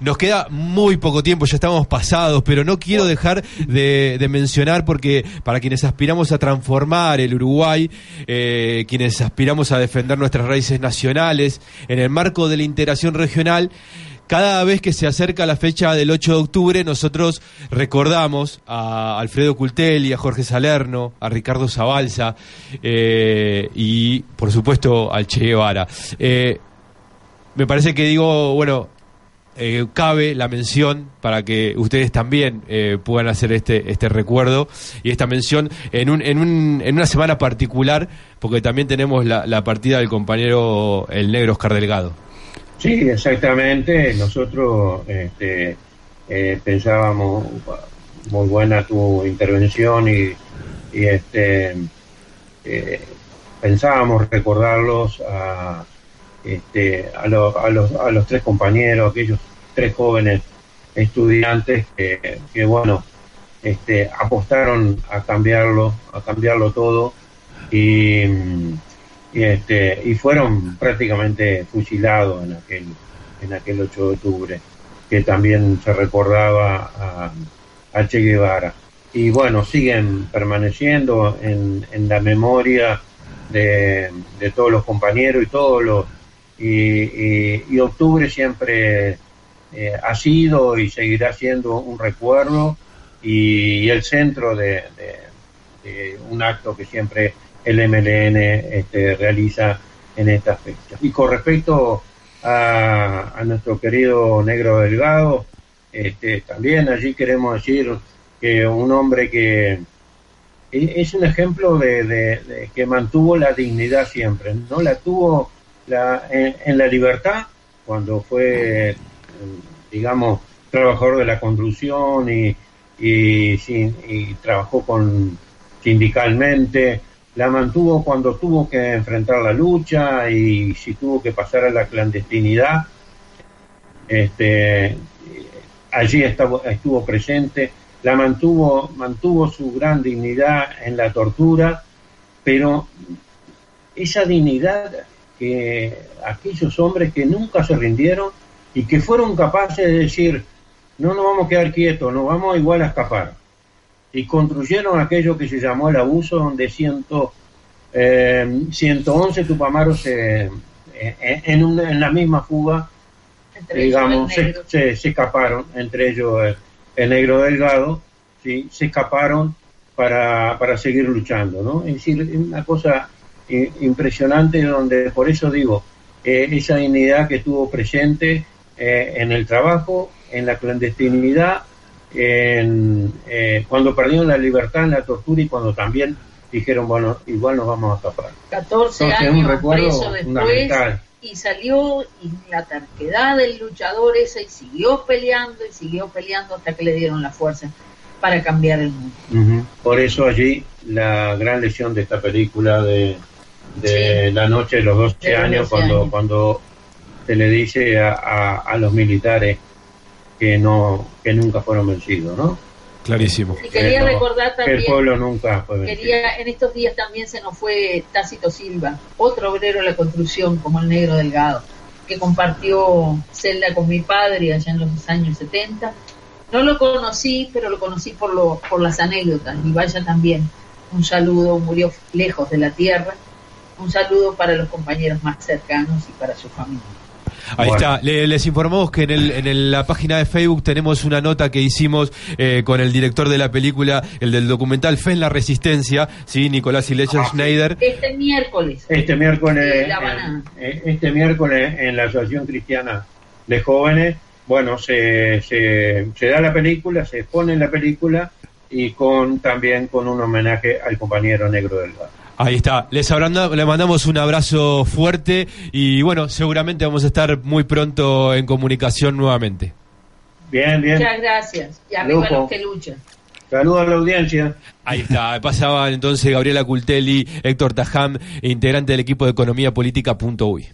nos queda muy poco tiempo, ya estamos pasados, pero no quiero dejar de, mencionar porque para quienes aspiramos a transformar el Uruguay, eh, quienes aspiramos a defender nuestras raíces nacionales, en el marco de la integración regional, cada vez que se acerca la fecha del 8 de octubre, nosotros recordamos a Alfredo Cultelli, a Jorge Salerno, a Ricardo Zabalza eh, y, por supuesto, al Che Guevara. Eh, me parece que digo, bueno, eh, cabe la mención para que ustedes también puedan hacer este, este recuerdo y esta mención en, un, en, un, en una semana particular, porque también tenemos la, partida del compañero el negro Oscar Delgado. Sí, exactamente. Nosotros este, eh, pensábamos, muy buena tu intervención y, este, eh, pensábamos recordarlos a, este, a, los, a los tres compañeros, aquellos tres jóvenes estudiantes que, bueno, este, apostaron a cambiarlo, a cambiarlo todo y este, fueron prácticamente fusilados en aquel, en aquel 8 de octubre, que también se recordaba a, Che Guevara. Y bueno, siguen permaneciendo en, la memoria de, todos los compañeros y todos los... Y, octubre siempre eh, ha sido y seguirá siendo un recuerdo y, el centro de, de un acto que siempre el MLN este, realiza en estas fechas. Y con respecto a, nuestro querido Negro Delgado, este, también allí queremos decir que un hombre que es un ejemplo de, que mantuvo la dignidad siempre, no la tuvo la, en, la libertad cuando fue, digamos, trabajador de la construcción y, trabajó con sindicalmente la mantuvo cuando tuvo que enfrentar la lucha y si tuvo que pasar a la clandestinidad, este, allí estuvo, estuvo presente, la mantuvo, mantuvo su gran dignidad en la tortura, pero esa dignidad que aquellos hombres que nunca se rindieron y que fueron capaces de decir, no nos vamos a quedar quietos, nos vamos igual a escapar y construyeron aquello que se llamó el abuso, donde ciento, eh, 111 tupamaros eh, en, en, la misma fuga, digamos, se, escaparon, entre ellos el, negro delgado, ¿sí? se escaparon para, para seguir luchando, ¿no? Es decir, una cosa impresionante donde, por eso digo, eh, esa dignidad que estuvo presente eh, en el trabajo, en la clandestinidad, en, eh, cuando perdieron la libertad en la tortura y cuando también dijeron, bueno, igual nos vamos a tapar. 14 años preso después y salió y la terquedad del luchador ese y siguió peleando y siguió peleando hasta que le dieron la fuerza para cambiar el mundo. Por eso allí la gran lesión de esta película de, de la noche de los 12 años, cuando, cuando se le dice a, a los militares que no que nunca fueron vencidos, ¿no? Clarísimo. Y quería recordar también. el pueblo nunca fue vencido. Quería, en estos días también se nos fue Tácito Silva, otro obrero de la construcción, como el Negro Delgado, que compartió celda con mi padre allá en los años 70. No lo conocí, pero lo conocí por, lo, por las anécdotas. Y vaya también un saludo, murió lejos de la tierra. Un saludo para los compañeros más cercanos y para su familia. Ahí está. les informamos que en, el, en la página de Facebook tenemos una nota que hicimos eh, con el director de la película, el del documental Fe en la Resistencia, ¿sí? Nicolás Ilecha ah, Schneider. Este miércoles. Este miércoles, en, este miércoles en la Asociación Cristiana de Jóvenes, bueno, se, se, se da la película, se expone la película y con también con un homenaje al compañero negro del bar. Ahí está. Les, le mandamos un abrazo fuerte y bueno, seguramente vamos a estar muy pronto en comunicación nuevamente. Bien, bien. Muchas gracias. Y arriba los que luchan. Saludos a la audiencia. Ahí está. Pasaba entonces Gabriela Cultelli, Héctor Tajam, integrante del equipo de Economía Política.uy.